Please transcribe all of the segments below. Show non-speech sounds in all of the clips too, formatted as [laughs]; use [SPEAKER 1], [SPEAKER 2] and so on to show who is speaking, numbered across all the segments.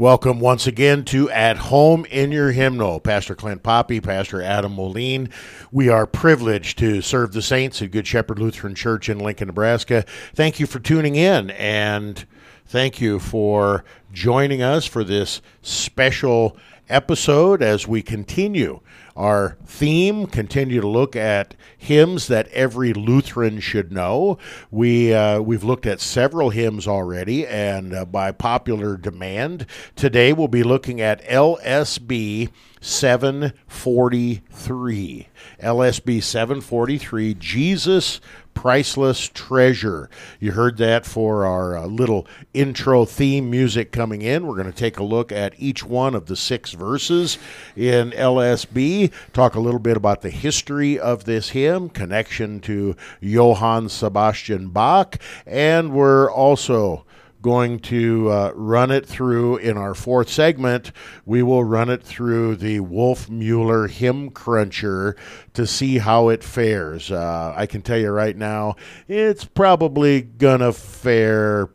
[SPEAKER 1] Welcome once again to At Home in Your Hymnal. Pastor Clint Poppy, Pastor Adam Moline. We are privileged to serve the saints at Good Shepherd Lutheran Church in Lincoln, Nebraska. Thank you for tuning in and thank you for joining us for this special episode as we continue our theme, continue to look at hymns that every Lutheran should know. We uh, we've looked at several hymns already, and uh, by popular demand, today we'll be looking at LSB 743. LSB 743, Jesus priceless treasure. You heard that for our uh, little intro theme music coming in. We're going to take a look at each one of the six verses in LSB, talk a little bit about the history of this hymn, connection to Johann Sebastian Bach, and we're also going to uh, run it through in our fourth segment. We will run it through the Wolf Mueller Hymn Cruncher to see how it fares. Uh, I can tell you right now, it's probably going to fare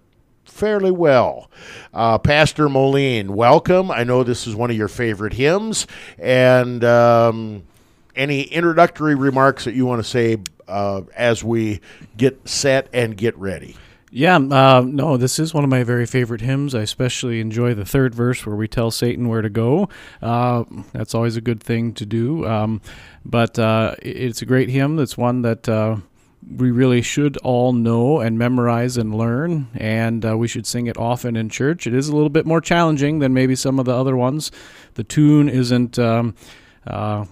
[SPEAKER 1] fairly well. Uh, Pastor Moline, welcome. I know this is one of your favorite hymns. And um, any introductory remarks that you want to say uh, as we get set and get ready?
[SPEAKER 2] Yeah, uh, no, this is one of my very favorite hymns. I especially enjoy the third verse where we tell Satan where to go. Uh, that's always a good thing to do. Um, but uh, it's a great hymn. It's one that uh, we really should all know and memorize and learn, and uh, we should sing it often in church. It is a little bit more challenging than maybe some of the other ones. The tune isn't. Um, uh,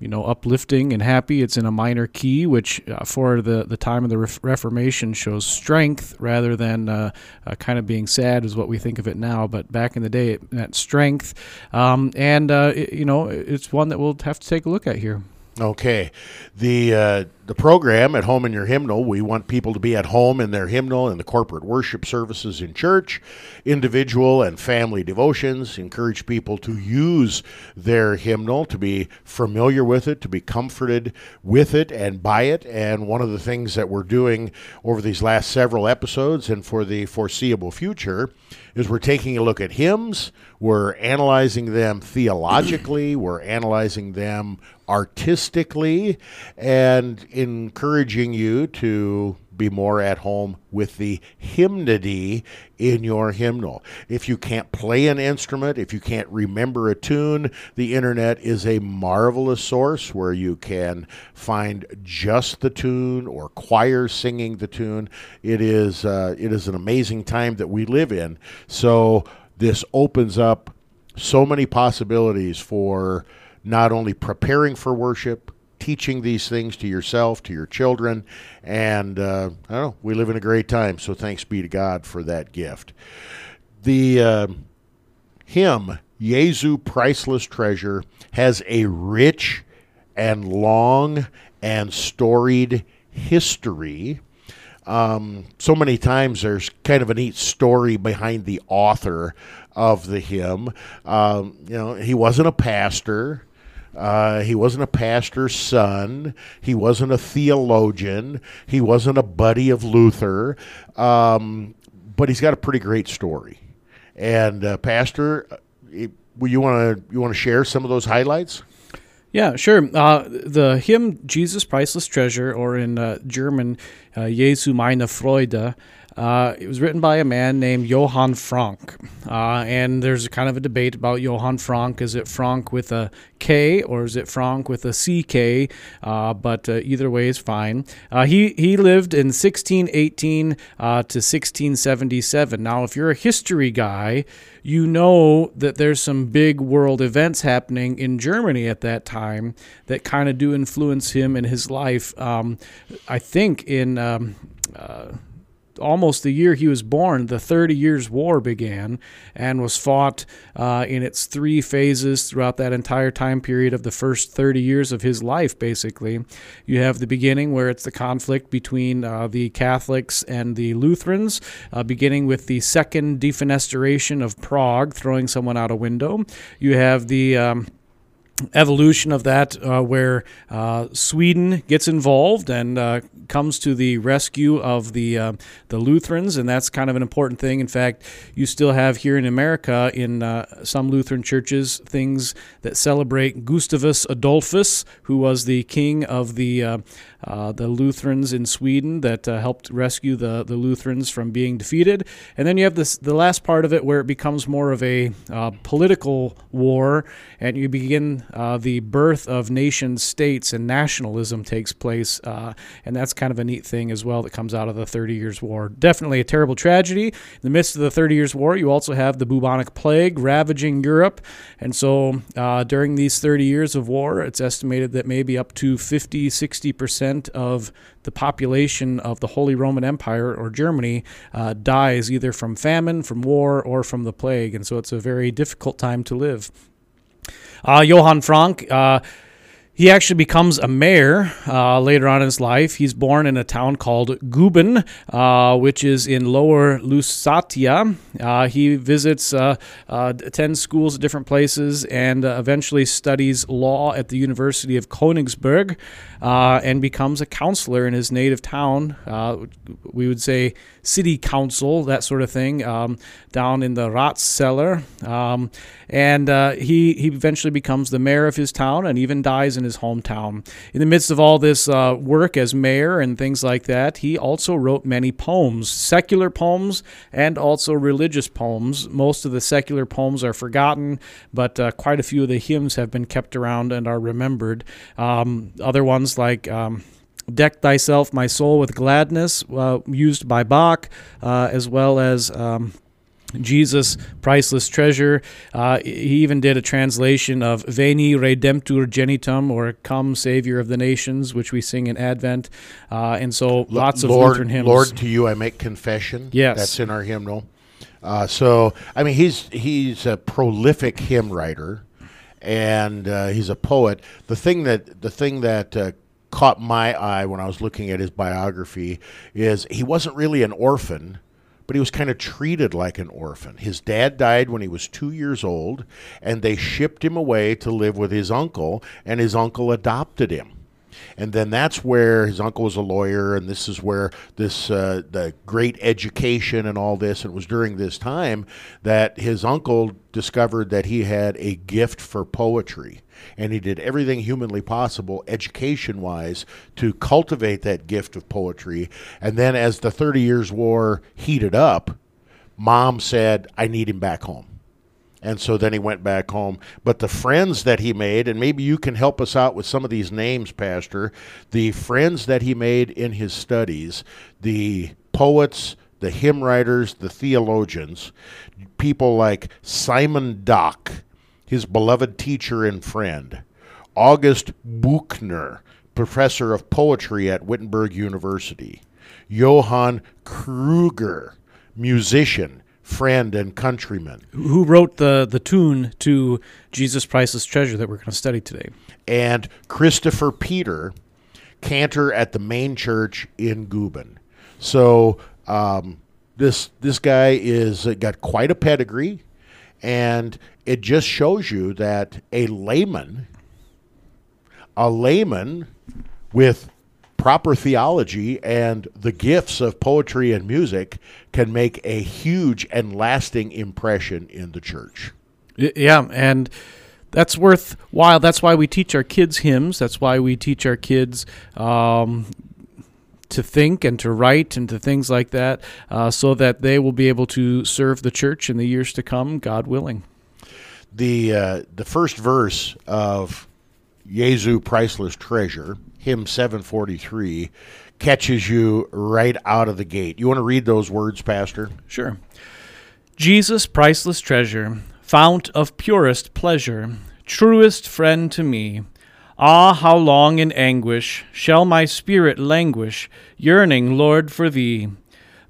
[SPEAKER 2] you know, uplifting and happy. It's in a minor key, which uh, for the, the time of the Re- Reformation shows strength rather than uh, uh, kind of being sad, is what we think of it now. But back in the day, it meant strength. Um, and, uh, it, you know, it's one that we'll have to take a look at here.
[SPEAKER 1] Okay, the uh, the program at home in your hymnal. We want people to be at home in their hymnal and the corporate worship services in church, individual and family devotions. Encourage people to use their hymnal to be familiar with it, to be comforted with it and by it. And one of the things that we're doing over these last several episodes and for the foreseeable future is we're taking a look at hymns, we're analyzing them theologically, we're analyzing them artistically, and encouraging you to be more at home with the hymnody in your hymnal. If you can't play an instrument, if you can't remember a tune, the internet is a marvelous source where you can find just the tune or choir singing the tune. It is uh, it is an amazing time that we live in. So this opens up so many possibilities for not only preparing for worship, teaching these things to yourself, to your children, and uh, I don't know. We live in a great time, so thanks be to God for that gift. The uh, hymn "Jesu Priceless Treasure" has a rich and long and storied history. Um, so many times there's kind of a neat story behind the author of the hymn. Um, you know, he wasn't a pastor. Uh, he wasn't a pastor's son. He wasn't a theologian. He wasn't a buddy of Luther. Um, but he's got a pretty great story. And uh, Pastor, uh, you want to you want to share some of those highlights?
[SPEAKER 2] Yeah, sure. Uh, the hymn "Jesus Priceless Treasure," or in uh, German uh, "Jesu meine Freude," Uh, it was written by a man named Johann Franck. Uh, and there's kind of a debate about Johann Franck. Is it Frank with a K or is it Franck with a CK? Uh, but uh, either way is fine. Uh, he, he lived in 1618 uh, to 1677. Now, if you're a history guy, you know that there's some big world events happening in Germany at that time that kind of do influence him in his life. Um, I think in. Um, almost the year he was born, the Thirty Years' War began and was fought uh, in its three phases throughout that entire time period of the first 30 years of his life, basically. You have the beginning where it's the conflict between uh, the Catholics and the Lutherans, uh, beginning with the second defenestration of Prague, throwing someone out a window. You have the um, evolution of that uh, where uh, Sweden gets involved and uh, comes to the rescue of the uh, the Lutherans, and that's kind of an important thing. In fact, you still have here in America in uh, some Lutheran churches things that celebrate Gustavus Adolphus, who was the king of the uh, the Lutherans in Sweden that helped rescue the, the Lutherans from being defeated. And then you have this the last part of it where it becomes more of a political war, and you begin uh, the birth of nation states and nationalism takes place, uh, and that's kind of a neat thing as well that comes out of the Thirty Years' War. Definitely a terrible tragedy. In the midst of the Thirty Years' War, you also have the bubonic plague ravaging Europe, and so uh, during these 30 years of war, it's estimated that maybe up to 50, 60 percent of the population of the Holy Roman Empire or Germany uh, dies either from famine, from war, or from the plague. And so it's a very difficult time to live. Uh, Johann Frank. Uh, he actually becomes a mayor uh, later on in his life. He's born in a town called Guben, uh, which is in Lower Lusatia. Uh, he visits, uh, attends schools at different places, and eventually studies law at the University of Königsberg and becomes a counselor in his native town. we would say city council, that sort of thing, um, down in the Ratskeller. Um, and he, he eventually becomes the mayor of his town and even dies in in his hometown. In the midst of all this uh, work as mayor and things like that, he also wrote many poems, secular poems and also religious poems. Most of the secular poems are forgotten, but uh, quite a few of the hymns have been kept around and are remembered. Um, other ones like. Um, Deck Thyself, My Soul with Gladness, uh, used by Bach, uh, as well as um, Jesus, priceless treasure. Uh, he even did a translation of Veni Redemptor Gentium, or Come Savior of the Nations, which we sing in Advent. Uh, and so lots of
[SPEAKER 1] Lord,
[SPEAKER 2] Lutheran hymns.
[SPEAKER 1] Lord, to you I make confession.
[SPEAKER 2] Yes.
[SPEAKER 1] That's in our hymnal. Uh, so, I mean, he's, he's a prolific hymn writer and uh, he's a poet. The thing that, the thing that uh, caught my eye when I was looking at his biography is he wasn't really an orphan but he was kind of treated like an orphan. His dad died when he was two years old, and they shipped him away to live with his uncle, and his uncle adopted him. And then that's where his uncle was a lawyer, and this is where this uh, the great education and all this. And it was during this time that his uncle discovered that he had a gift for poetry, and he did everything humanly possible, education wise, to cultivate that gift of poetry. And then, as the Thirty Years' War heated up, mom said, I need him back home. And so then he went back home. But the friends that he made, and maybe you can help us out with some of these names, Pastor, the friends that he made in his studies, the poets, the hymn writers, the theologians, people like Simon Dach, his beloved teacher and friend, August Buchner, professor of poetry at Wittenberg University, Johann Kruger, musician, friend, and countryman.
[SPEAKER 2] Who wrote the, the tune to Jesus Priceless Treasure that we're going to study today.
[SPEAKER 1] And Christopher Peter, cantor at the main church in Guben. So um, this this guy is uh, got quite a pedigree, and it just shows you that a layman, a layman with proper theology and the gifts of poetry and music can make a huge and lasting impression in the church.
[SPEAKER 2] Yeah, and that's worthwhile. That's why we teach our kids hymns. That's why we teach our kids um, to think and to write and to things like that, uh, so that they will be able to serve the church in the years to come, God willing.
[SPEAKER 1] The uh, the first verse of Jesu priceless treasure, hymn seven forty three, catches you right out of the gate. You want to read those words, Pastor?
[SPEAKER 2] Sure. Jesus, priceless treasure, fount of purest pleasure, truest friend to me. Ah, how long in anguish shall my spirit languish, yearning, Lord, for thee.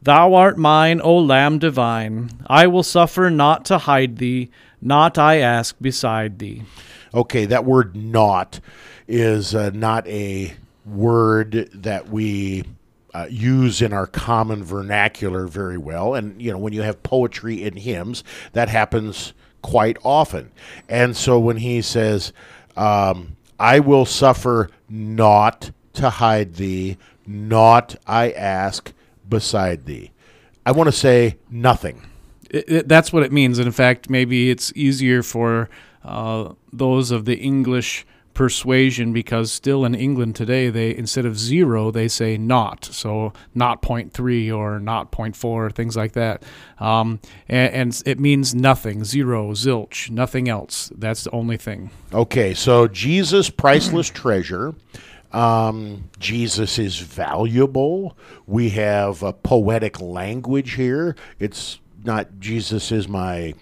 [SPEAKER 2] Thou art mine, O Lamb divine. I will suffer not to hide thee, not I ask beside thee.
[SPEAKER 1] Okay, that word not is uh, not a word that we uh, use in our common vernacular very well. And, you know, when you have poetry and hymns, that happens quite often. And so when he says, Um, I will suffer not to hide thee, not I ask beside thee. I want to say nothing.
[SPEAKER 2] It, it, that's what it means. And in fact, maybe it's easier for uh, those of the English persuasion because still in England today they instead of zero they say not. So not 0.3 or not 0.4 things like that. Um, and, and, it means nothing. Zero zilch nothing else. That's the only thing.
[SPEAKER 1] Okay so Jesus priceless treasure um, Jesus is valuable. We have a poetic language here. It's not Jesus is my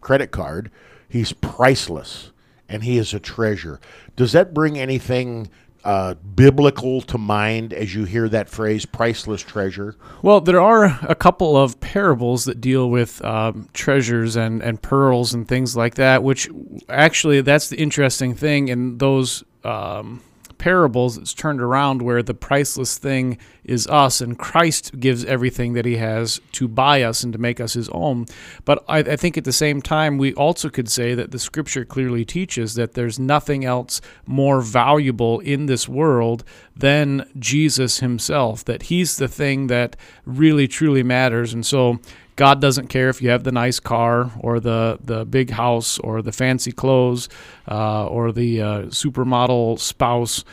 [SPEAKER 1] credit card he's priceless and he is a treasure. Does that bring anything uh, biblical to mind as you hear that phrase, priceless treasure?
[SPEAKER 2] Well, there are a couple of parables that deal with um, treasures and, and pearls and things like that, which actually that's the interesting thing in those. Um, parables it's turned around where the priceless thing is us and christ gives everything that he has to buy us and to make us his own. But I, I, think at the same time we also could say that the scripture clearly teaches that there's nothing else more valuable in this world than jesus himself that he's the thing that really truly matters. And so God doesn't care if you have the nice car or the, the big house or the fancy clothes uh, or the uh, supermodel spouse.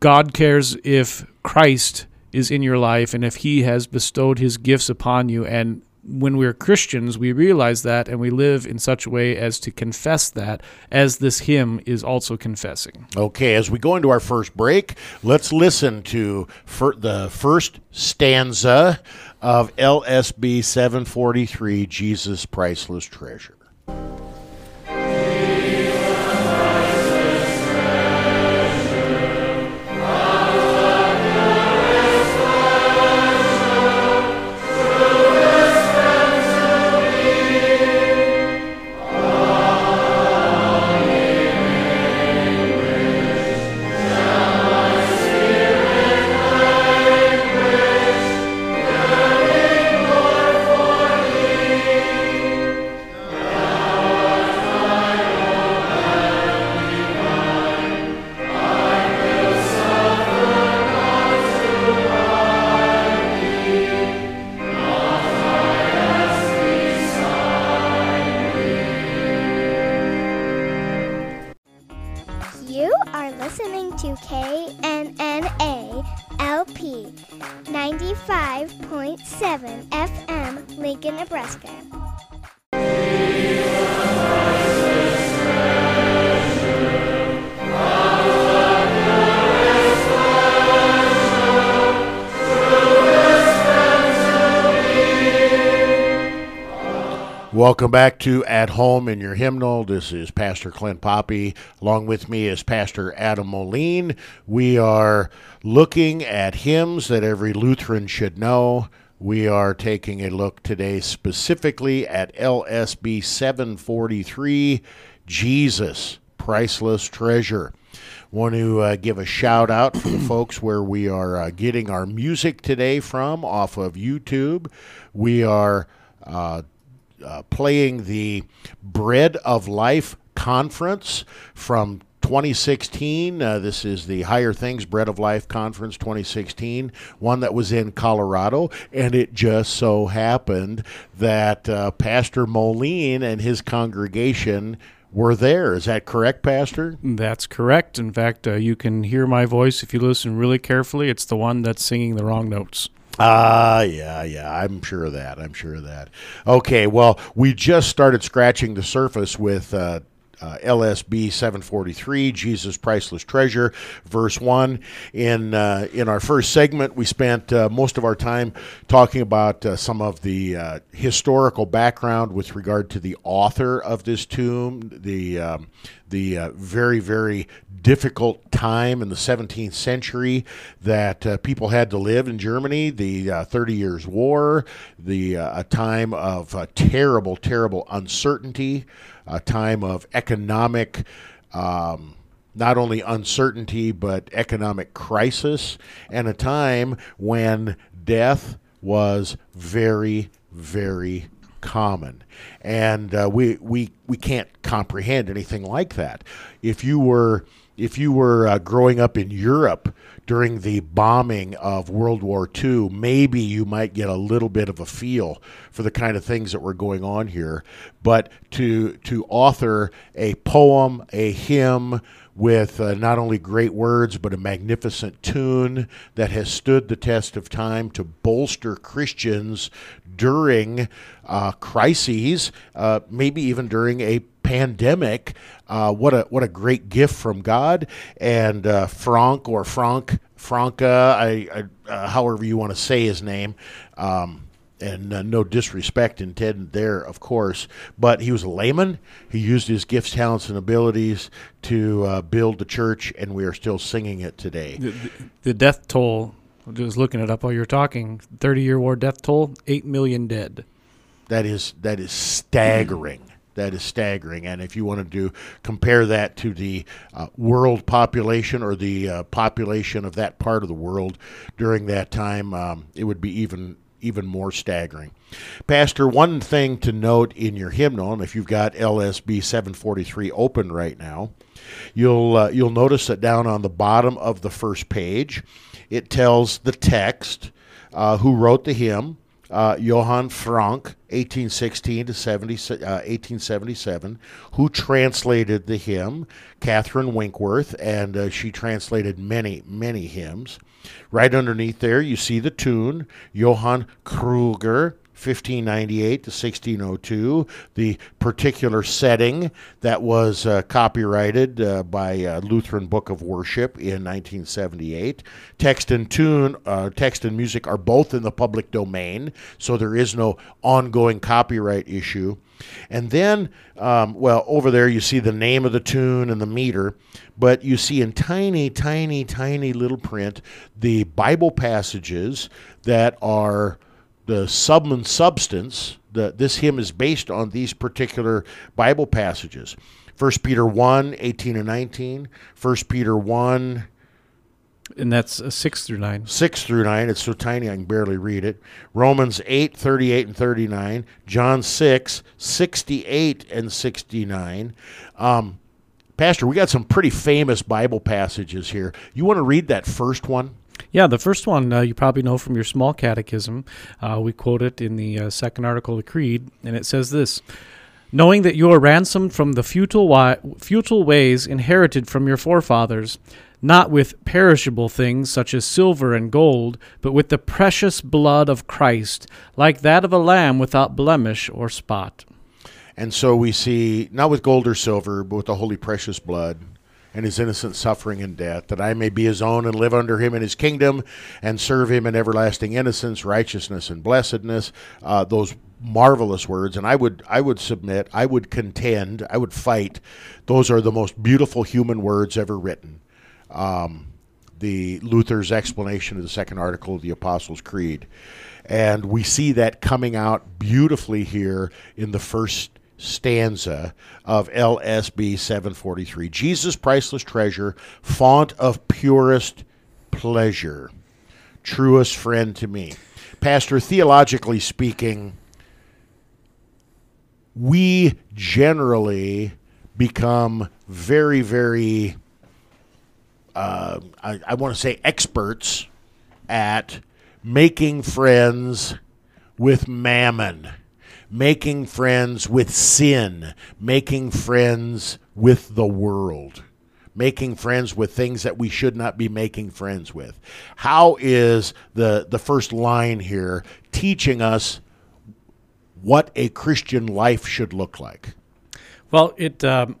[SPEAKER 2] God cares if Christ is in your life and if He has bestowed His gifts upon you. And when we're Christians, we realize that and we live in such a way as to confess that, as this hymn is also confessing.
[SPEAKER 1] Okay, as we go into our first break, let's listen to the first stanza of LSB 743 Jesus Priceless Treasure. Welcome back to At Home in Your Hymnal. This is Pastor Clint Poppy. Along with me is Pastor Adam Moline. We are looking at hymns that every Lutheran should know. We are taking a look today specifically at LSB 743 Jesus, Priceless Treasure. Want to uh, give a shout out for the folks where we are uh, getting our music today from off of YouTube. We are. Uh, uh, playing the Bread of Life conference from 2016. Uh, this is the Higher Things Bread of Life Conference 2016, one that was in Colorado. And it just so happened that uh, Pastor Moline and his congregation were there. Is that correct, Pastor?
[SPEAKER 2] That's correct. In fact, uh, you can hear my voice if you listen really carefully. It's the one that's singing the wrong notes.
[SPEAKER 1] Ah, uh, yeah, yeah. I'm sure of that. I'm sure of that. Okay, well, we just started scratching the surface with uh, uh, LSB 743, Jesus Priceless Treasure, verse 1. In, uh, in our first segment, we spent uh, most of our time talking about uh, some of the uh, historical background with regard to the author of this tomb, the, um, the uh, very, very difficult time in the 17th century that people had to live in Germany, the uh, Thirty Years' War, the a time of terrible, terrible uncertainty, a time of economic. Um, not only uncertainty, but economic crisis, and a time when death was very, very common, and uh, we we we can't comprehend anything like that. If you were if you were uh, growing up in Europe during the bombing of World War II, maybe you might get a little bit of a feel for the kind of things that were going on here. But to to author a poem, a hymn with uh, not only great words but a magnificent tune that has stood the test of time to bolster Christians during uh, crises, uh, maybe even during a pandemic. Uh, what a what a great gift from God and uh, Frank or Frank Franca, I, I uh, however you want to say his name. Um, and uh, no disrespect intended there, of course, but he was a layman. He used his gifts, talents, and abilities to uh, build the church, and we are still singing it today.
[SPEAKER 2] The, the, the death toll, I was looking it up while you were talking, 30 year war death toll, 8 million dead.
[SPEAKER 1] That is that is staggering. That is staggering. And if you wanted to compare that to the uh, world population or the uh, population of that part of the world during that time, um, it would be even even more staggering. Pastor, one thing to note in your hymnal, and if you've got LSB 743 open right now, you'll uh, you'll notice that down on the bottom of the first page, it tells the text, uh, who wrote the hymn, uh, Johann Frank, 1816 to 70, uh, 1877, who translated the hymn, Catherine Winkworth, and uh, she translated many, many hymns. Right underneath there, you see the tune, Johann Kruger, 1598 to 1602, the particular setting that was uh, copyrighted uh, by uh, Lutheran Book of Worship in 1978. Text and tune, uh, text and music are both in the public domain, so there is no ongoing copyright issue. And then, um, well, over there you see the name of the tune and the meter, but you see in tiny, tiny, tiny little print the Bible passages that are the sum and substance. The, this hymn is based on these particular Bible passages. 1 Peter 1, 18 and 19. 1 Peter 1,
[SPEAKER 2] and that's uh, 6 through 9.
[SPEAKER 1] 6 through 9. It's so tiny I can barely read it. Romans 8, 38 and 39. John 6, 68 and 69. Um, Pastor, we got some pretty famous Bible passages here. You want to read that first one?
[SPEAKER 2] Yeah, the first one uh, you probably know from your small catechism. Uh, we quote it in the uh, second article of the Creed, and it says this Knowing that you are ransomed from the futile, wi- futile ways inherited from your forefathers, not with perishable things such as silver and gold, but with the precious blood of Christ, like that of a lamb without blemish or spot.
[SPEAKER 1] And so we see, not with gold or silver, but with the holy precious blood and his innocent suffering and death, that I may be his own and live under him in his kingdom and serve him in everlasting innocence, righteousness, and blessedness. Uh, those marvelous words, and I would I would submit, I would contend, I would fight. Those are the most beautiful human words ever written. Um, the Luther's explanation of the second article of the Apostles' Creed, and we see that coming out beautifully here in the first stanza of LSB 743. Jesus, priceless treasure, font of purest pleasure, truest friend to me. Pastor, theologically speaking, we generally become very, very, uh, I, I want to say, experts at making friends with mammon making friends with sin, making friends with the world, making friends with things that we should not be making friends with. How is the, the first line here teaching us what a Christian life should look like?
[SPEAKER 2] Well, it. Um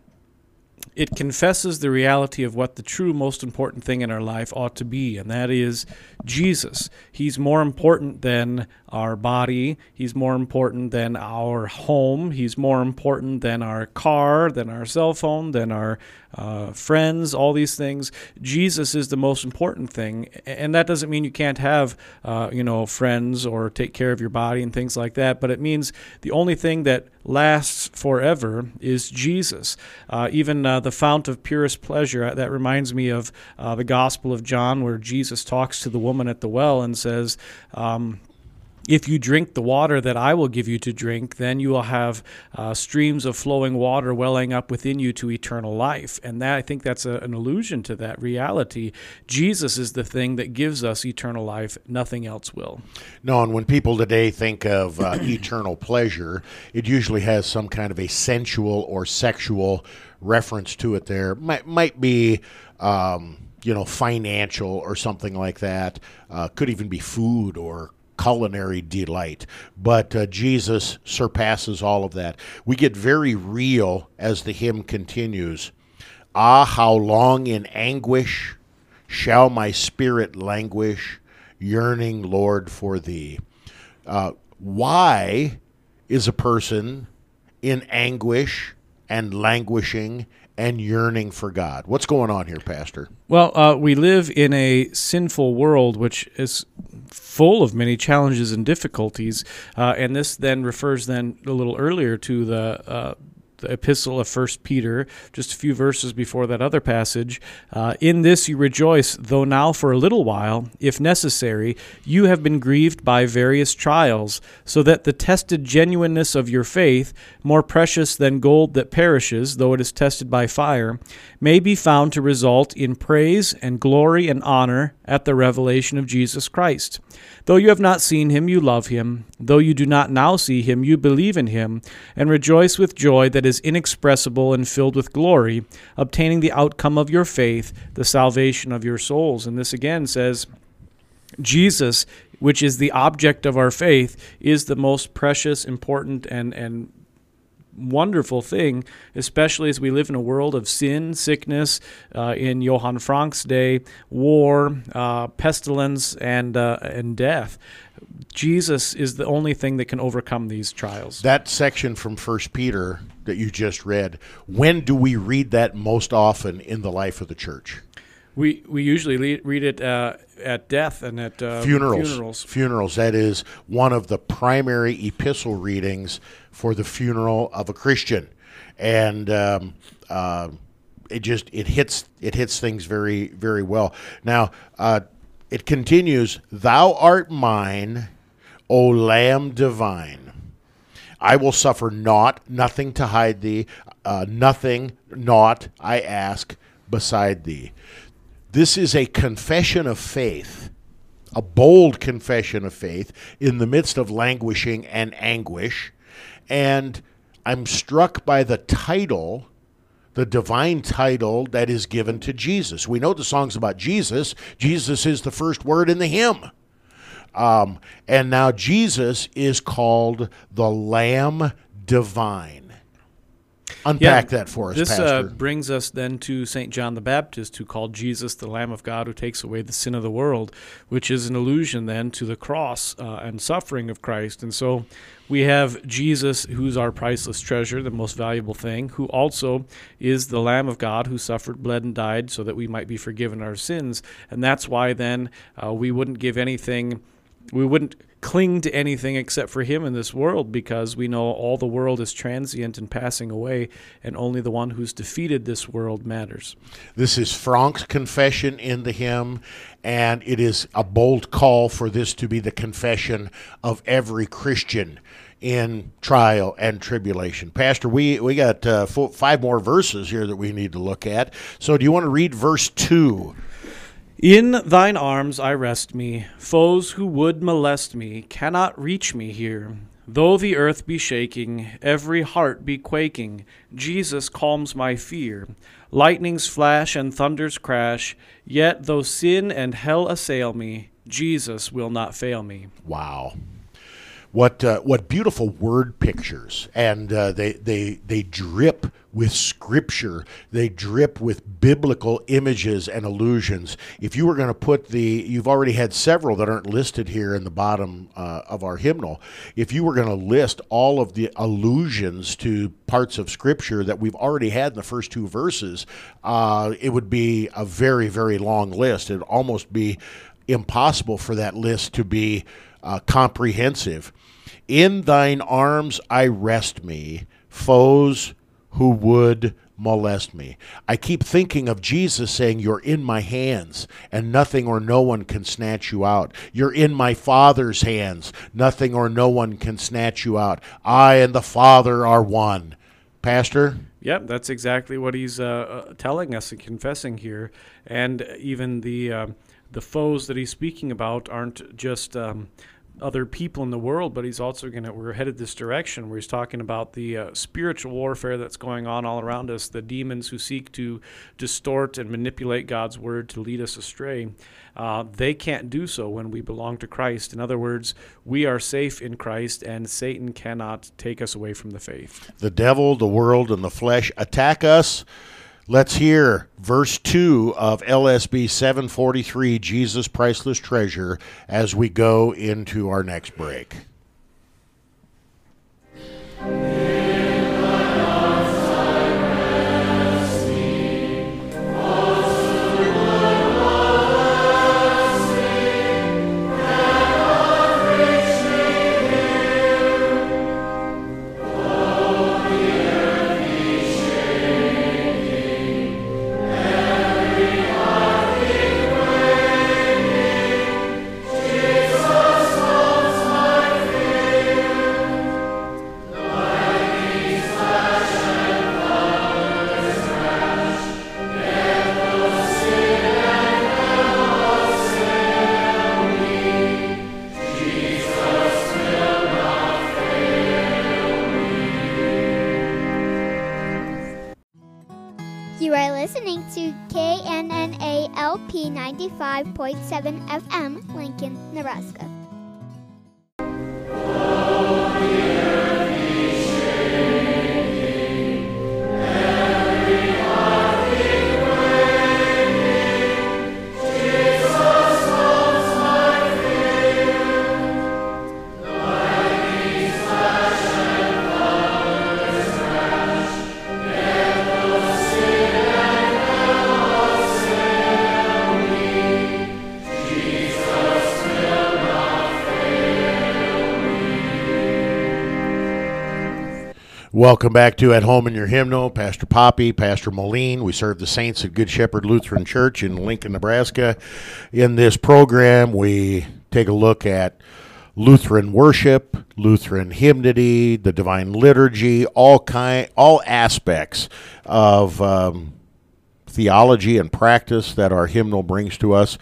[SPEAKER 2] it confesses the reality of what the true most important thing in our life ought to be, and that is Jesus. He's more important than our body, He's more important than our home, He's more important than our car, than our cell phone, than our uh, friends, all these things. Jesus is the most important thing, and that doesn't mean you can't have, uh, you know, friends or take care of your body and things like that. But it means the only thing that lasts forever is Jesus. Uh, even uh, the fount of purest pleasure. Uh, that reminds me of uh, the Gospel of John, where Jesus talks to the woman at the well and says. Um, if you drink the water that I will give you to drink, then you will have uh, streams of flowing water welling up within you to eternal life. And that I think that's a, an allusion to that reality. Jesus is the thing that gives us eternal life. Nothing else will.
[SPEAKER 1] No, and when people today think of uh, [clears throat] eternal pleasure, it usually has some kind of a sensual or sexual reference to it. There might might be. Um, you know, financial or something like that. Uh, could even be food or culinary delight. But uh, Jesus surpasses all of that. We get very real as the hymn continues. Ah, how long in anguish shall my spirit languish, yearning, Lord, for thee. Uh, why is a person in anguish and languishing and yearning for God. What's going on here, Pastor?
[SPEAKER 2] Well, uh, we live in a sinful world which is full of many challenges and difficulties, uh, and this then refers then a little earlier to the uh, the epistle of First Peter, just a few verses before that other passage. Uh, in this you rejoice, though now for a little while, if necessary, you have been grieved by various trials, so that the tested genuineness of your faith, more precious than gold that perishes, though it is tested by fire, may be found to result in praise and glory and honor at the revelation of Jesus Christ. Though you have not seen him, you love him. Though you do not now see him, you believe in him, and rejoice with joy that is inexpressible and filled with glory, obtaining the outcome of your faith, the salvation of your souls. And this again says, Jesus, which is the object of our faith, is the most precious, important, and, and wonderful thing, especially as we live in a world of sin, sickness, uh, in Johann Frank's day, war, uh, pestilence, and uh, and death. Jesus is the only thing that can overcome these trials.
[SPEAKER 1] That section from First Peter that you just read, when do we read that most often in the life of the church?
[SPEAKER 2] We we usually read it uh, at death and at uh,
[SPEAKER 1] funerals.
[SPEAKER 2] funerals.
[SPEAKER 1] Funerals. That is one of the primary epistle readings for the funeral of a Christian, and um, uh, it just it hits it hits things very very well. Now uh, it continues. Thou art mine, O Lamb divine. I will suffer naught, nothing to hide thee, uh, nothing, naught I ask beside thee. This is a confession of faith, a bold confession of faith in the midst of languishing and anguish. And I'm struck by the title, the divine title that is given to Jesus. We know the song's about Jesus. Jesus is the first word in the hymn. Um, and now Jesus is called the Lamb Divine. Unpack yeah, that for us,
[SPEAKER 2] this,
[SPEAKER 1] Pastor.
[SPEAKER 2] uh, brings us then to St. John the Baptist, who called Jesus the Lamb of God who takes away the sin of the world, which is an allusion then to the cross uh, and suffering of Christ. And so we have Jesus, who's our priceless treasure, the most valuable thing, who also is the Lamb of God who suffered, bled, and died so that we might be forgiven our sins. And that's why then uh, we wouldn't give anything, we wouldn't cling to anything except for him in this world because we know all the world is transient and passing away and only the one who's defeated this world matters.
[SPEAKER 1] This is Frank's confession in the hymn and it is a bold call for this to be the confession of every Christian in trial and tribulation. Pastor, we, we got uh, four, five more verses here that we need to look at. So do you want to read verse 2?
[SPEAKER 2] In thine arms I rest me. Foes who would molest me cannot reach me here. Though the earth be shaking, every heart be quaking, Jesus calms my fear. Lightnings flash and thunders crash, yet though sin and hell assail me, Jesus will not fail me.
[SPEAKER 1] Wow what uh, what beautiful word pictures, and uh, they they they drip with scripture. They drip with biblical images and allusions. If you were going to put the, you've already had several that aren't listed here in the bottom uh, of our hymnal. If you were going to list all of the allusions to parts of scripture that we've already had in the first two verses, uh, it would be a very very long list. It'd almost be impossible for that list to be uh, comprehensive. In thine arms I rest me, foes who would molest me. I keep thinking of Jesus saying, You're in my hands, and nothing or no one can snatch you out. You're in my Father's hands. Nothing or no one can snatch you out. I and the Father are one. Pastor?
[SPEAKER 2] Yep, that's exactly what he's uh, uh, telling us and confessing here. And even the uh, the foes that he's speaking about aren't just um, other people in the world, but he's also going to, we're headed this direction where he's talking about the uh, spiritual warfare that's going on all around us, the demons who seek to distort and manipulate God's word to lead us astray. Uh, they can't do so when we belong to Christ. In other words, we are safe in Christ, and Satan cannot take us away from the faith.
[SPEAKER 1] The devil, the world, and the flesh attack us Let's hear verse 2 of LSB 743, Jesus Priceless Treasure, as we go into our next break.
[SPEAKER 3] 95.7 FM, Lincoln, Nebraska.
[SPEAKER 1] Welcome back to At Home in Your Hymnal. Pastor Poppy, Pastor Moline. We serve the saints at Good Shepherd Lutheran Church in Lincoln, Nebraska. In this program, we take a look at Lutheran worship, Lutheran hymnody, the divine liturgy, all kind, all aspects of um, theology and practice that our hymnal brings to us.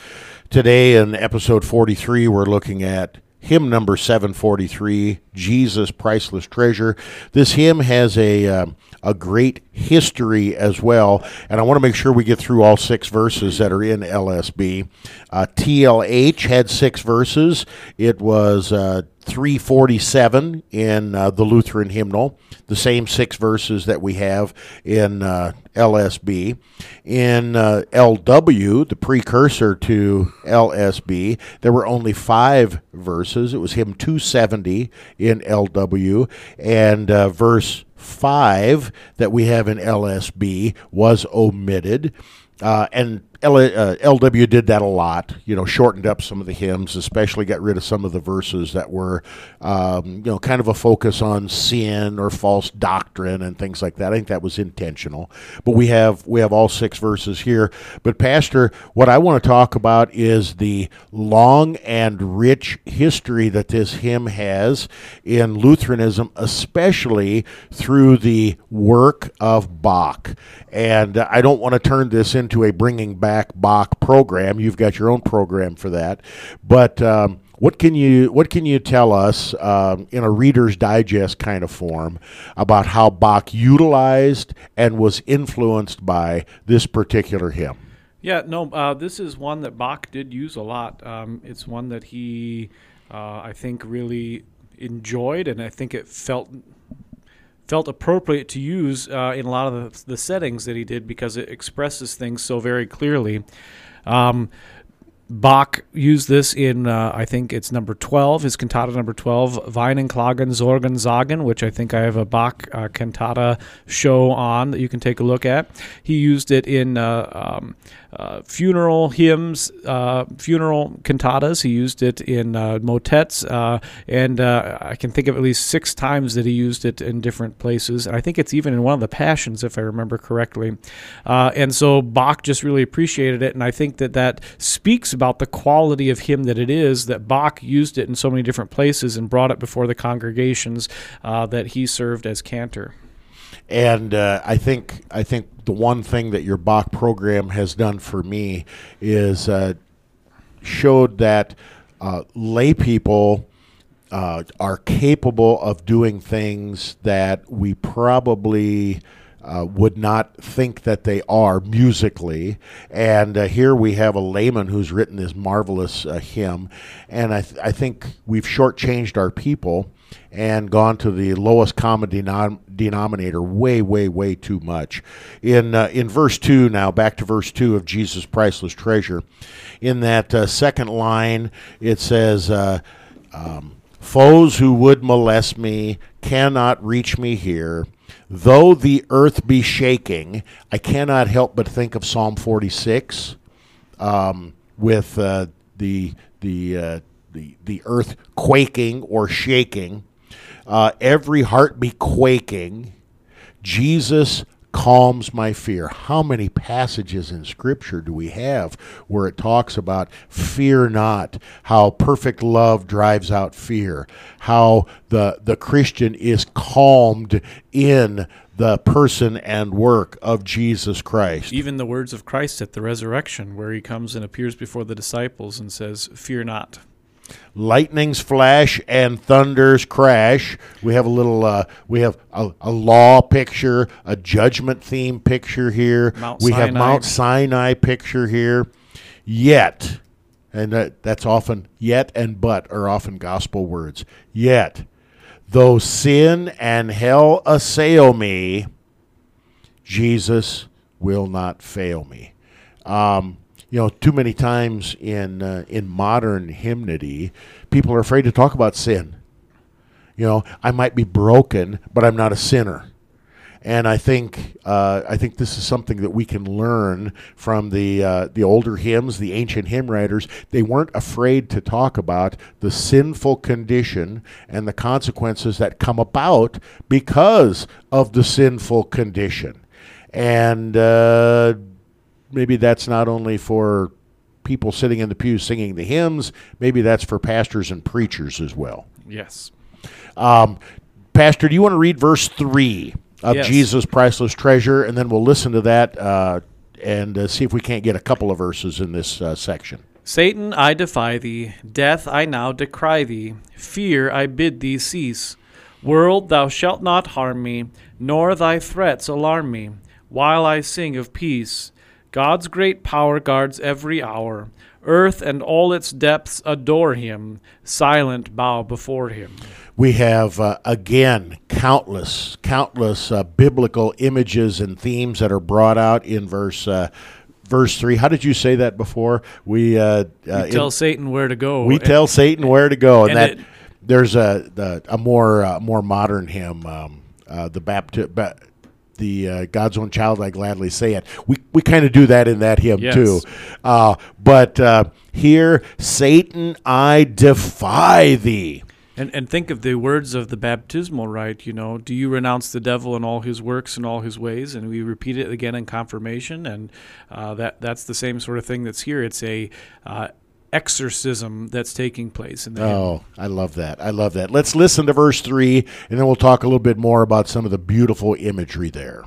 [SPEAKER 1] Today, in episode 43, we're looking at hymn number 743, Jesus Priceless Treasure. This hymn has a, uh, a great history as well, and I want to make sure we get through all six verses that are in LSB. Uh, TLH had six verses. It was uh, 347 in uh, the Lutheran hymnal, the same six verses that we have in uh, LSB. In uh, LW, the precursor to LSB, there were only five verses. It was hymn 270 in LW, and uh, verse 5 that we have in LSB was omitted. Uh, and L- uh, LW did that a lot, you know, shortened up some of the hymns, especially got rid of some of the verses that were, um, you know, kind of a focus on sin or false doctrine and things like that. I think that was intentional. But we have we have all six verses here. But Pastor, what I want to talk about is the long and rich history that this hymn has in Lutheranism, especially through the work of Bach. And I don't want to turn this into a bringing back Bach program. You've got your own program for that, but um, what can you what can you tell us um, in a Reader's Digest kind of form about how Bach utilized and was influenced by this particular hymn?
[SPEAKER 2] Yeah, no, uh, this is one that Bach did use a lot. Um, it's one that he, uh, I think, really enjoyed, and I think it felt felt appropriate to use uh, in a lot of the, the, settings that he did because it expresses things so very clearly. Um, Bach used this in, uh, I think it's number 12, his cantata number 12, Weinen, Klagen, Sorgen, Zagen, which I think I have a Bach uh, cantata show on that you can take a look at. He used it in uh, um, uh, funeral hymns, uh, funeral cantatas. He used it in uh, motets, uh, and uh, I can think of at least six times that he used it in different places. And I think it's even in one of the Passions, if I remember correctly. And so Bach just really appreciated it, and I think that that speaks about the quality of hymn that it is that Bach used it in so many different places and brought it before the congregations that he served as cantor.
[SPEAKER 1] And uh, I think I think the one thing that your Bach program has done for me is uh, showed that uh, lay people uh, are capable of doing things that we probably uh, would not think that they are musically. And uh, here we have a layman who's written this marvelous uh, hymn. And I, th- I think we've shortchanged our people and gone to the lowest common denom- denominator way, way, way too much. In uh, in verse two now, back to verse two of Jesus' priceless treasure. In that uh, second line, it says. Uh, um, Foes who would molest me cannot reach me here. Though the earth be shaking, I cannot help but think of Psalm 46 um, with uh, the the uh, the the earth quaking or shaking, uh, every heart be quaking. Jesus calms my fear. How many passages in Scripture do we have where it talks about fear not, how perfect love drives out fear, how the, the Christian is calmed in the person and work of Jesus Christ?
[SPEAKER 2] Even the words of Christ at the resurrection, where he comes and appears before the disciples and says, Fear not.
[SPEAKER 1] Lightnings flash and thunders crash. We have a little, uh, we have a, a law picture, a judgment theme picture here.
[SPEAKER 2] Mount
[SPEAKER 1] we have Mount Sinai picture here. Yet, and that, that's often yet and but are often gospel words. Yet, though sin and hell assail me, Jesus will not fail me. Um, you know, too many times in uh, in modern hymnody, people are afraid to talk about sin. You know, I might be broken, but I'm not a sinner. And I think uh, I think this is something that we can learn from the uh, the older hymns, the ancient hymn writers. They weren't afraid to talk about the sinful condition and the consequences that come about because of the sinful condition. And uh, maybe that's not only for people sitting in the pews singing the hymns. Maybe that's for pastors and preachers as well.
[SPEAKER 2] Yes.
[SPEAKER 1] Um, Pastor, do you want to read verse three of
[SPEAKER 2] Yes.
[SPEAKER 1] Jesus' priceless treasure, and then we'll listen to that uh, and uh, see if we can't get a couple of verses in this uh, section.
[SPEAKER 2] Satan, I defy thee. Death, I now decry thee. Fear, I bid thee cease. World, thou shalt not harm me, nor thy threats alarm me, while I sing of peace. God's great power guards every hour. Earth and all its depths adore him. Silent bow before him.
[SPEAKER 1] We have uh, again countless, countless uh, biblical images and themes that are brought out in verse uh, verse three. How did you say that before? We uh, uh, in-
[SPEAKER 2] Tell Satan where to go.
[SPEAKER 1] we tell Satan where to go, and,
[SPEAKER 2] and
[SPEAKER 1] that
[SPEAKER 2] it-
[SPEAKER 1] there's a the, a more uh, more modern hymn, um, uh, the Baptist. Ba- the uh, God's own child, I gladly say it. We we kind of do that in that hymn
[SPEAKER 2] Yes.
[SPEAKER 1] too, uh, but uh, here, Satan, I defy thee.
[SPEAKER 2] And, and think of the words of the baptismal rite, you know, do you renounce the devil and all his works and all his ways? And we repeat it again in confirmation, and uh, that that's the same sort of thing that's here. It's a uh, exorcism that's taking place in the oh, hymn.
[SPEAKER 1] Oh, I love that. I love that. Let's listen to verse three, and then we'll talk a little bit more about some of the beautiful imagery there.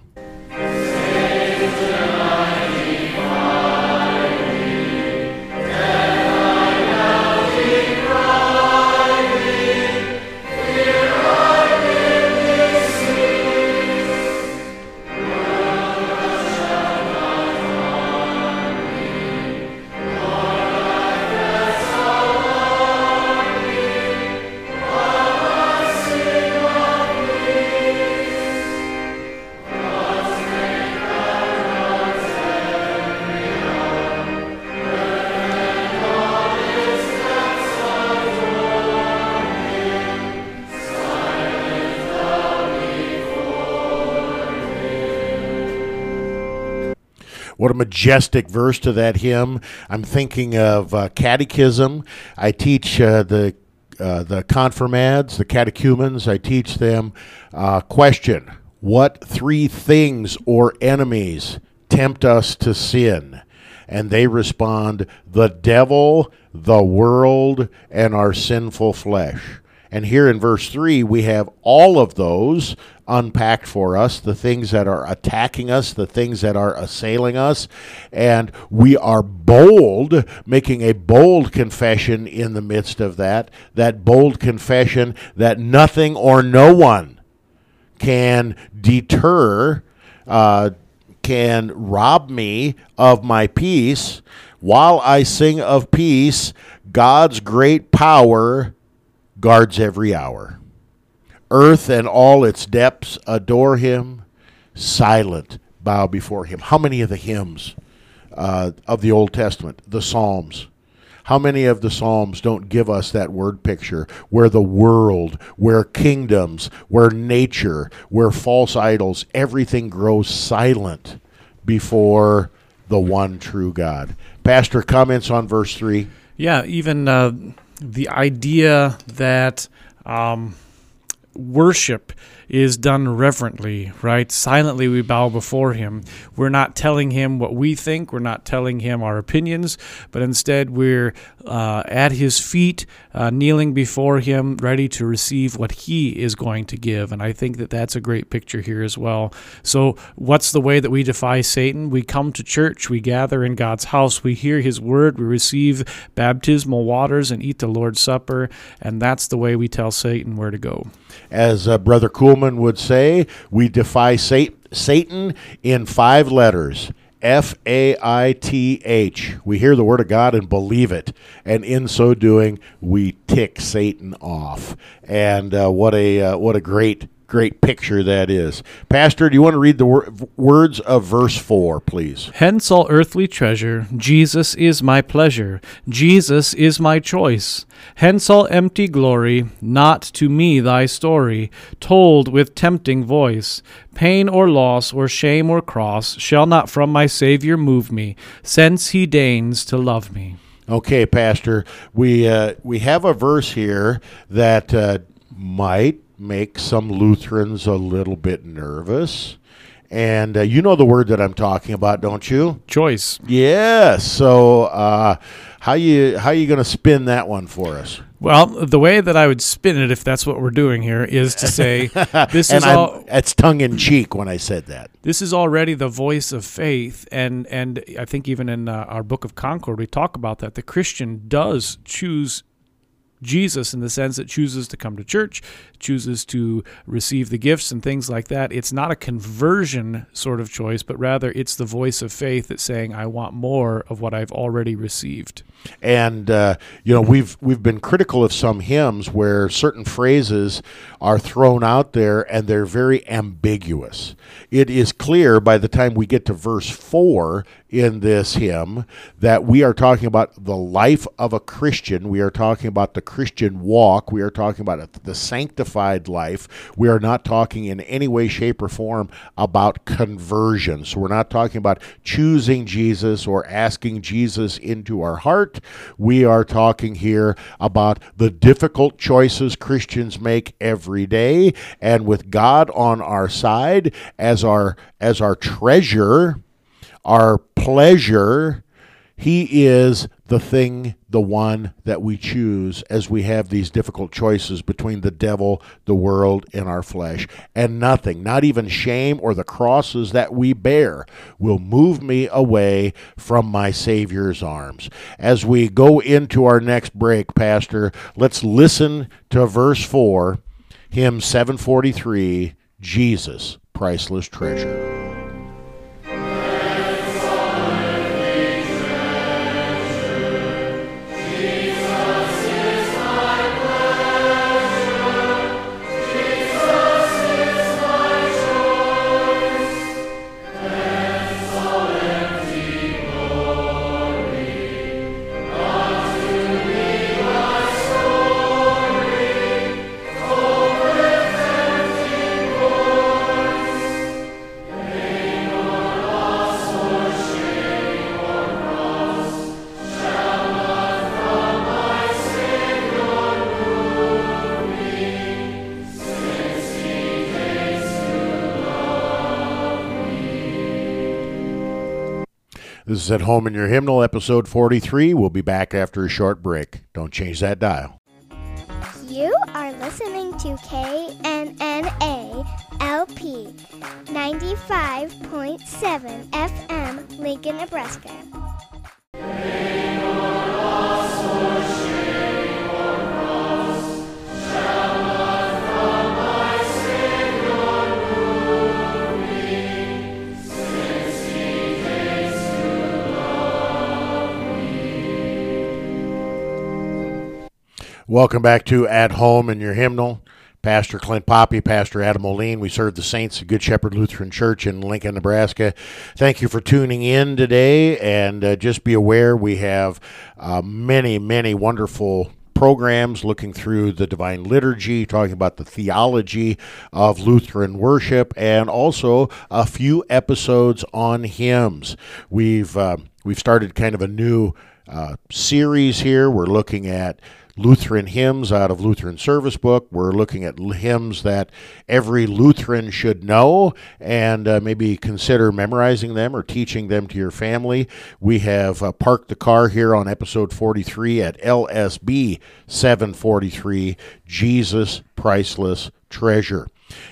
[SPEAKER 1] What a majestic verse to that hymn. I'm thinking of uh, catechism. I teach uh, the uh, the confirmands, the catechumens. I teach them uh, question: What three things or enemies tempt us to sin? And they respond: the devil, the world, and our sinful flesh. And here in verse 3, we have all of those unpacked for us the things that are attacking us, the things that are assailing us. And we are bold, making a bold confession in the midst of that. That bold confession that nothing or no one can deter, uh, can rob me of my peace. While I sing of peace, God's great power guards every hour. Earth and all its depths adore him, silent bow before him. How many of the hymns uh, of the Old Testament, the Psalms, how many of the Psalms don't give us that word picture where the world, where kingdoms, where nature, where false idols, everything grows silent before the one true God? Pastor, comments on verse 3?
[SPEAKER 2] Yeah, even uh, the idea that um, worship is done reverently, right? Silently we bow before him. We're not telling him what we think, we're not telling him our opinions, but instead we're uh, at his feet, uh, kneeling before him, ready to receive what he is going to give. And I think that that's a great picture here as well. So, what's the way that we defy Satan? We come to church, we gather in God's house, we hear his word, we receive baptismal waters and eat the Lord's Supper, and that's the way we tell Satan where to go.
[SPEAKER 1] As uh, Brother Kuhlman would say, we defy Satan in five letters. F A I T H. We hear the word of God and believe it, and in so doing, we tick Satan off. And uh, what a uh, what a great great picture that is. Pastor, do you want to read the wor- words of verse 4, please?
[SPEAKER 2] Hence all earthly treasure, Jesus is my pleasure, Jesus is my choice. Hence all empty glory, not to me thy story, told with tempting voice. Pain or loss or shame or cross shall not from my Savior move me, since he deigns to love me.
[SPEAKER 1] Okay, Pastor, we uh, we have a verse here that uh, might make some Lutherans a little bit nervous. And uh, you know the word that I'm talking about, don't you?
[SPEAKER 2] Choice.
[SPEAKER 1] Yes. So, uh, how you how you going to spin that one for us?
[SPEAKER 2] Well, the way that I would spin it, if that's what we're doing here, is to say [laughs] this is all.
[SPEAKER 1] It's tongue in cheek when I said that.
[SPEAKER 2] This is already the voice of faith, and and I think even in uh, our book of Concord we talk about that the Christian does choose Jesus in the sense that chooses to come to church, chooses to receive the gifts and things like that. It's not a conversion sort of choice, but rather it's the voice of faith that's saying, "I want more of what I've already received."
[SPEAKER 1] And uh, you know, we've we've been critical of some hymns where certain phrases are thrown out there and they're very ambiguous. It is clear by the time we get to verse four in this hymn that we are talking about the life of a Christian. We are talking about the Christian walk. We are talking about the sanctified life. We are not talking in any way, shape, or form about conversion. So we're not talking about choosing Jesus or asking Jesus into our heart. We are talking here about the difficult choices Christians make every day. And with God on our side as our as our treasure, our pleasure, he is the thing, the one that we choose as we have these difficult choices between the devil, the world, and our flesh. And nothing, not even shame or the crosses that we bear, will move me away from my Savior's arms. As we go into our next break, Pastor, let's listen to verse 4, hymn 743 Jesus, Priceless Treasure. Is at home in your hymnal, episode 43. We'll be back after a short break. Don't change that dial.
[SPEAKER 3] You are listening to KNNA LP 95.7 FM, Lincoln, Nebraska.
[SPEAKER 1] Welcome back to At Home in Your Hymnal. Pastor Clint Poppy, Pastor Adam Moline. We serve the Saints at Good Shepherd Lutheran Church in Lincoln, Nebraska. Thank you for tuning in today, and uh, just be aware we have uh, many, many wonderful programs looking through the Divine Liturgy, talking about the theology of Lutheran worship, and also a few episodes on hymns. We've uh, we've started kind of a new uh, series here. We're looking at Lutheran hymns out of Lutheran Service Book. We're looking at hymns that every Lutheran should know and uh, maybe consider memorizing them or teaching them to your family. We have uh, parked the car here on episode 43 at LSB 743 Jesus Priceless Treasure.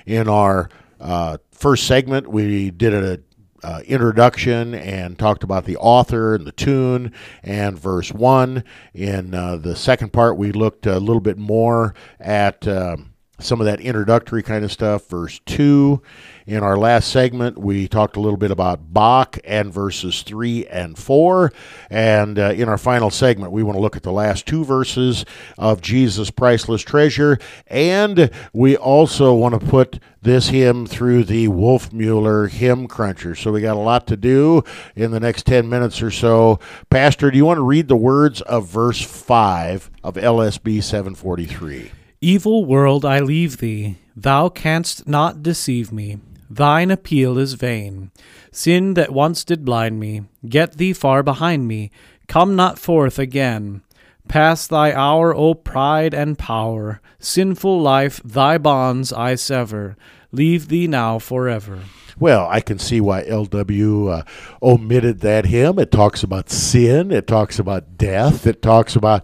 [SPEAKER 1] In our uh, first segment, we did a uh, introduction and talked about the author and the tune and verse one. In uh, the second part, we looked a little bit more at uh, some of that introductory kind of stuff. Verse two. In our last segment, we talked a little bit about Bach and verses 3 and 4. And uh, in our final segment, we want to look at the last two verses of Jesus' priceless treasure. And we also want to put this hymn through the Wolfmueller hymn cruncher. So we got a lot to do in the next 10 minutes or so. Pastor, do you want to read the words of verse 5 of LSB 743?
[SPEAKER 2] Evil world, I leave thee. Thou canst not deceive me. Thine appeal is vain. Sin that once did blind me, get thee far behind me. Come not forth again. Pass thy hour, O pride and power. Sinful life, thy bonds I sever. Leave thee now forever.
[SPEAKER 1] Well, I can see why LW uh, omitted that hymn. It talks about sin. It talks about death. It talks about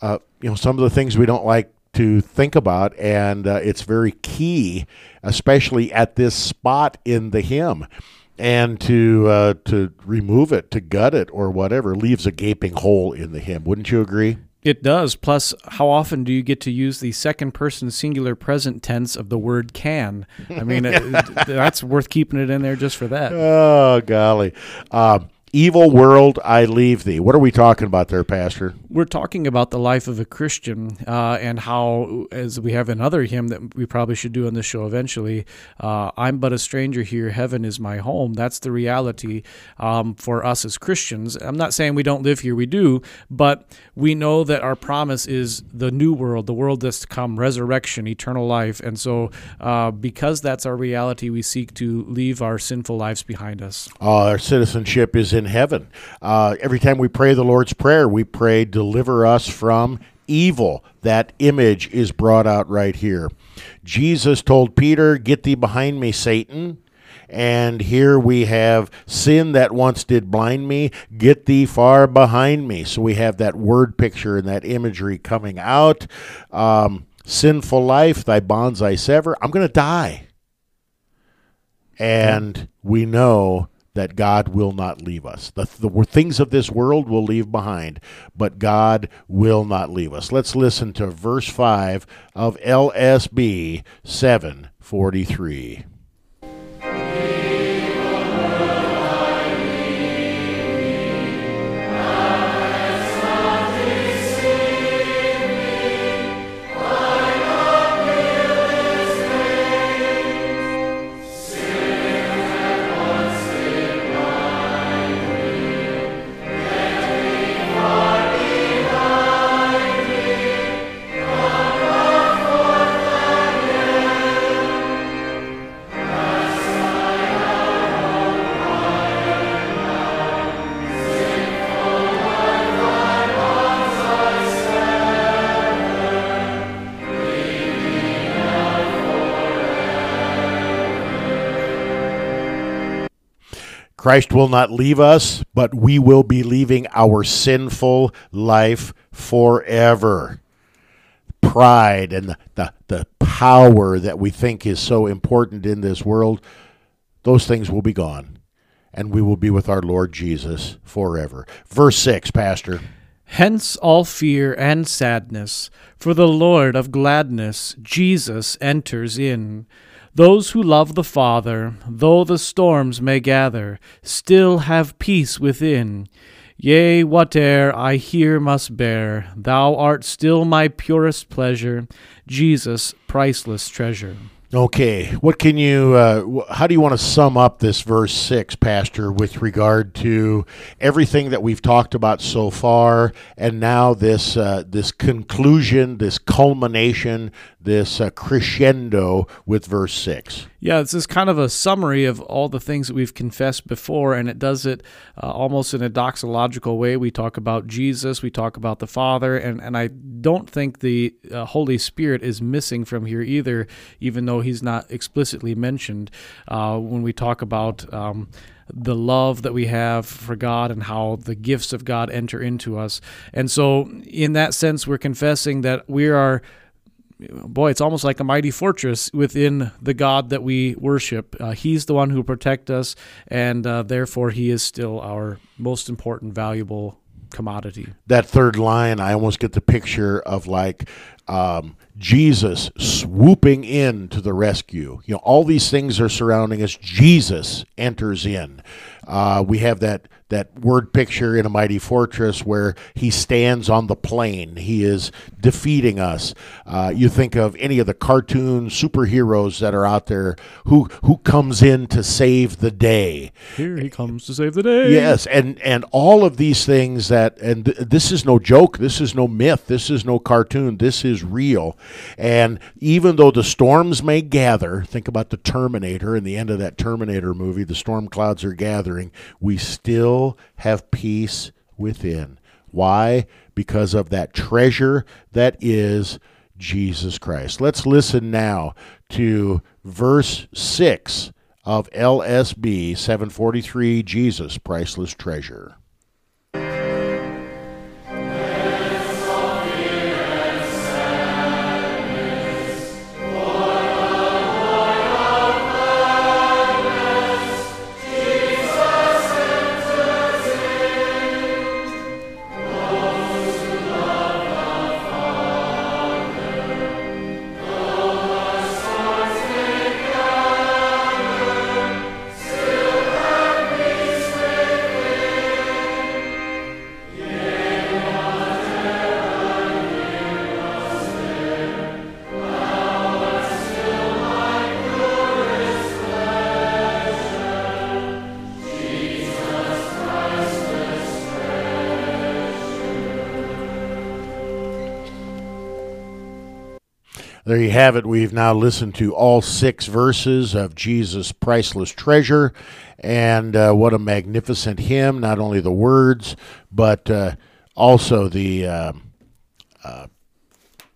[SPEAKER 1] uh, you know some of the things we don't like to think about, and uh, it's very key, especially at this spot in the hymn. And to uh, to remove it, to gut it, or whatever, leaves a gaping hole in the hymn. Wouldn't you agree?
[SPEAKER 2] It does. Plus, how often do you get to use the second person singular present tense of the word can? I mean, it, [laughs] that's worth keeping it in there just for that.
[SPEAKER 1] Oh, golly. Um, Evil world, I leave thee. What are we talking about there, Pastor?
[SPEAKER 2] We're talking about the life of a Christian uh, and how, as we have another hymn that we probably should do on this show eventually, uh, I'm but a stranger here, heaven is my home. That's the reality um, for us as Christians. I'm not saying we don't live here, we do, but we know that our promise is the new world, the world that's to come, resurrection, eternal life. And so, uh, because that's our reality, we seek to leave our sinful lives behind us.
[SPEAKER 1] our citizenship is in heaven. Uh, every time we pray the Lord's Prayer, we pray, deliver us from evil. That image is brought out right here. Jesus told Peter, Get thee behind me, Satan. And here we have sin that once did blind me, get thee far behind me. So we have that word picture and that imagery coming out. Um, sinful life, thy bonds I sever. I'm going to die. And we know that God will not leave us. The, the things of this world will leave behind, but God will not leave us. Let's listen to verse 5 of LSB 743. Christ will not leave us, but we will be leaving our sinful life forever. Pride and the, the, the power that we think is so important in this world, those things will be gone. And we will be with our Lord Jesus forever. Verse 6, Pastor.
[SPEAKER 2] Hence all fear and sadness, for the Lord of gladness, Jesus, enters in. Those who love the Father, though the storms may gather, still have peace within. Yea, whate'er I here must bear, thou art still my purest pleasure, Jesus, priceless treasure.
[SPEAKER 1] Okay, what can you? Uh, how do you want to sum up this verse six, Pastor, with regard to everything that we've talked about so far, and now this uh, this conclusion, this culmination, this uh, crescendo with verse six?
[SPEAKER 2] Yeah, this is kind of a summary of all the things that we've confessed before, and it does it uh, almost in a doxological way. We talk about Jesus, we talk about the Father, and, and I don't think the uh, Holy Spirit is missing from here either, even though he's not explicitly mentioned uh, when we talk about. Um, the love that we have for God and how the gifts of God enter into us. And so, in that sense, we're confessing that we are boy, it's almost like a mighty fortress within the God that we worship. Uh, he's the one who protects us, and uh, therefore He is still our most important, valuable commodity.
[SPEAKER 1] That third line, I almost get the picture of like um, Jesus swooping in to the rescue. You know, all these things are surrounding us. Jesus enters in. Uh, we have that that word picture in a mighty fortress where he stands on the plain. He is defeating us. Uh, you think of any of the cartoon superheroes that are out there who who comes in to save the day.
[SPEAKER 2] Here he comes to save the day.
[SPEAKER 1] Yes, and and all of these things that and th- this is no joke. This is no myth. This is no cartoon. This is real. And even though the storms may gather, think about the Terminator and the end of that Terminator movie. The storm clouds are gathering. We still have peace within. Why? Because of that treasure that is Jesus Christ. Let's listen now to verse 6 of LSB 743 Jesus, Priceless Treasure. There you have it. We've now listened to all six verses of Jesus' priceless treasure. And uh, what a magnificent hymn. Not only the words, but uh, also the uh, uh,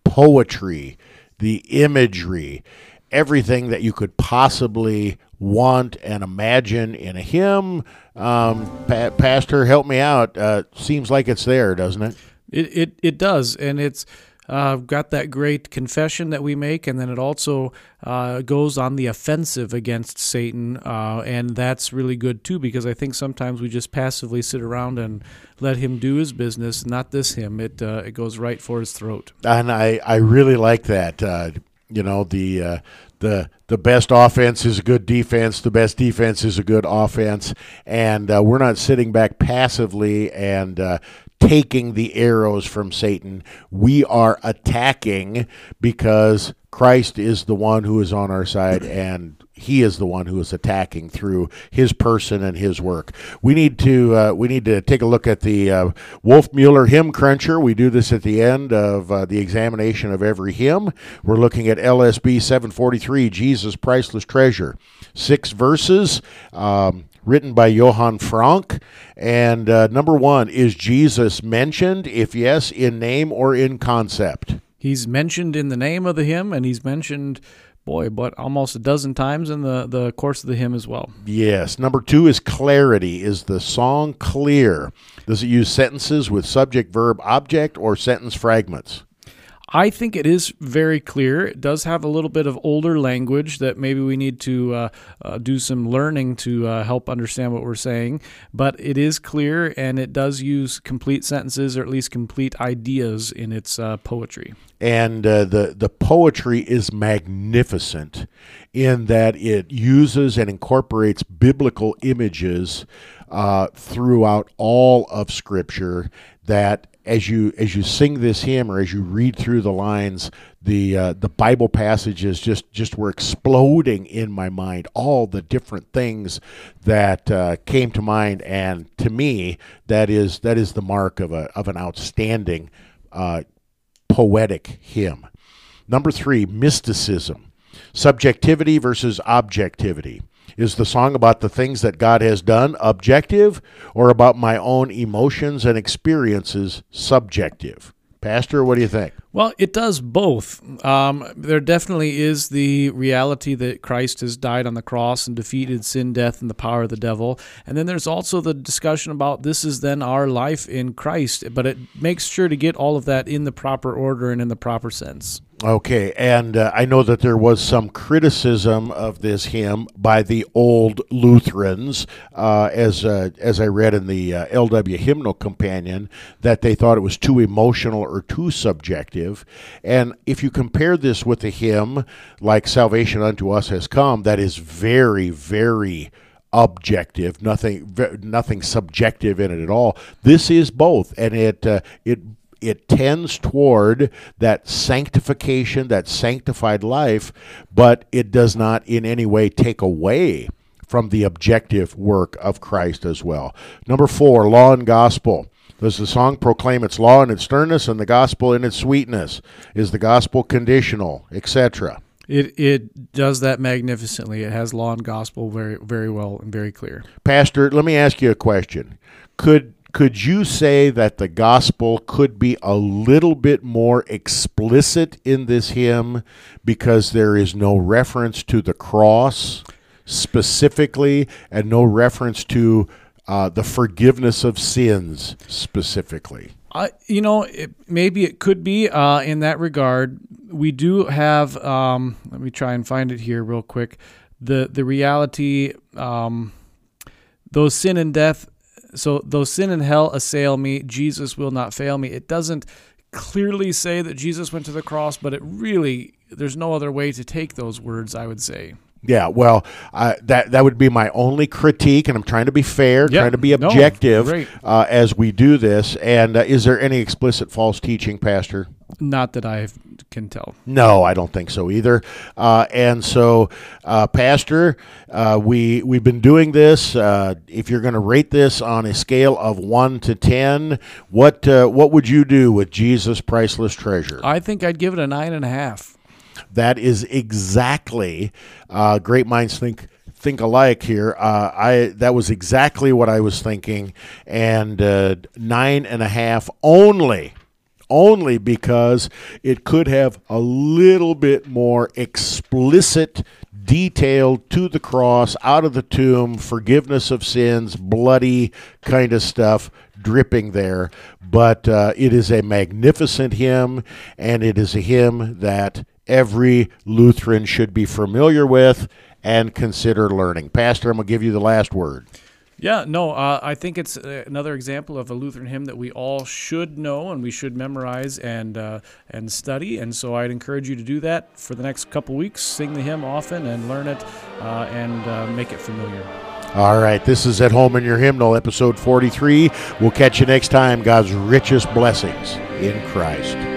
[SPEAKER 1] poetry, the imagery, everything that you could possibly want and imagine in a hymn. Um, pa- Pastor, help me out. Uh, seems like it's there, doesn't it?
[SPEAKER 2] It it, it does, and it's uh, got that great confession that we make, and then it also uh, goes on the offensive against Satan, uh, and that's really good too because I think sometimes we just passively sit around and let him do his business, not this him. It uh, it goes right for his throat.
[SPEAKER 1] and I, I really like that. Uh, you know the uh, the the best offense is a good defense. The best defense is a good offense, and uh, we're not sitting back passively and uh, taking the arrows from Satan. We are attacking because Christ is the one who is on our side and he is the one who is attacking through his person and his work. We need to uh, we need to take a look at the uh, Wolfmueller hymn cruncher. We do this at the end of uh, the examination of every hymn. We're looking at LSB 743, Jesus Priceless Treasure, six verses. Um, written by Johann Frank. And uh, number one, is Jesus mentioned? If yes, in name or in concept?
[SPEAKER 2] He's mentioned in the name of the hymn, and he's mentioned boy, but almost a dozen times in the, the course of the hymn as well.
[SPEAKER 1] Yes. Number two is clarity. Is the song clear? Does it use sentences with subject, verb, object, or sentence fragments?
[SPEAKER 2] I think it is very clear. It does have a little bit of older language that maybe we need to uh, uh, do some learning to uh, help understand what we're saying, but it is clear and it does use complete sentences or at least complete ideas in its uh, poetry.
[SPEAKER 1] And uh, the, the poetry is magnificent in that it uses and incorporates biblical images uh, throughout all of Scripture that as you as you sing this hymn or as you read through the lines, the uh, the Bible passages just just were exploding in my mind. All the different things that uh, came to mind, and to me, that is that is the mark of a of an outstanding uh, poetic hymn. Number three, mysticism, subjectivity versus objectivity. Is the song about the things that God has done objective or about my own emotions and experiences subjective? Pastor, what do you think?
[SPEAKER 2] Well, it does both. Um, there definitely is the reality that Christ has died on the cross and defeated sin, death, and the power of the devil. And then there's also the discussion about this is then our life in Christ. But it makes sure to get all of that in the proper order and in the proper sense.
[SPEAKER 1] Okay, and uh, I know that there was some criticism of this hymn by the old Lutherans, uh, as uh, as I read in the uh, LW Hymnal Companion, that they thought it was too emotional or too subjective. And if you compare this with a hymn like "Salvation Unto Us Has Come," that is very, very objective, nothing, nothing subjective in it at all. This is both, and it uh, it it tends toward that sanctification, that sanctified life, but it does not in any way take away from the objective work of Christ as well. Number four, law and gospel. Does the song proclaim its law in its sternness and the gospel in its sweetness? Is the gospel conditional, etc.?
[SPEAKER 2] It it does that magnificently. It has law and gospel very very well and very clear.
[SPEAKER 1] Pastor, let me ask you a question. Could could you say that the gospel could be a little bit more explicit in this hymn because there is no reference to the cross specifically and no reference to uh, the forgiveness of sins specifically?
[SPEAKER 2] You know, it, maybe it could be uh, in that regard. We do have. Um, let me try and find it here real quick. The the reality, um, though sin and death so, though sin and hell assail me, Jesus will not fail me. It doesn't clearly say that Jesus went to the cross, but it really, there's no other way to take those words, I would say.
[SPEAKER 1] Yeah, well, uh, that that would be my only critique, and I'm trying to be fair,
[SPEAKER 2] Yeah,
[SPEAKER 1] trying to be objective
[SPEAKER 2] great.
[SPEAKER 1] uh, as we do this. And uh, is there any explicit false teaching, Pastor?
[SPEAKER 2] Not that I can tell.
[SPEAKER 1] No, I don't think so either. Uh, and so, uh, Pastor, uh, we we've been doing this. Uh, if you're going to rate this on a scale of one to ten, what uh, what would you do with Jesus' priceless treasure?
[SPEAKER 2] I think I'd give it a nine and a half.
[SPEAKER 1] That is exactly uh, great minds think think alike here. Uh, I that was exactly what I was thinking, and uh, nine and a half only. Only because it could have a little bit more explicit detail to the cross, out of the tomb, forgiveness of sins, bloody kind of stuff dripping there. But uh, it is a magnificent hymn, and it is a hymn that every Lutheran should be familiar with and consider learning. Pastor, I'm going to give you the last word.
[SPEAKER 2] Yeah, no, uh, I think it's uh, another example of a Lutheran hymn that we all should know and we should memorize and uh, and study. And so I'd encourage you to do that for the next couple weeks. Sing the hymn often and learn it uh, and uh, make it familiar.
[SPEAKER 1] All right, this is At Home in Your Hymnal, episode 43. We'll catch you next time. God's richest blessings in Christ.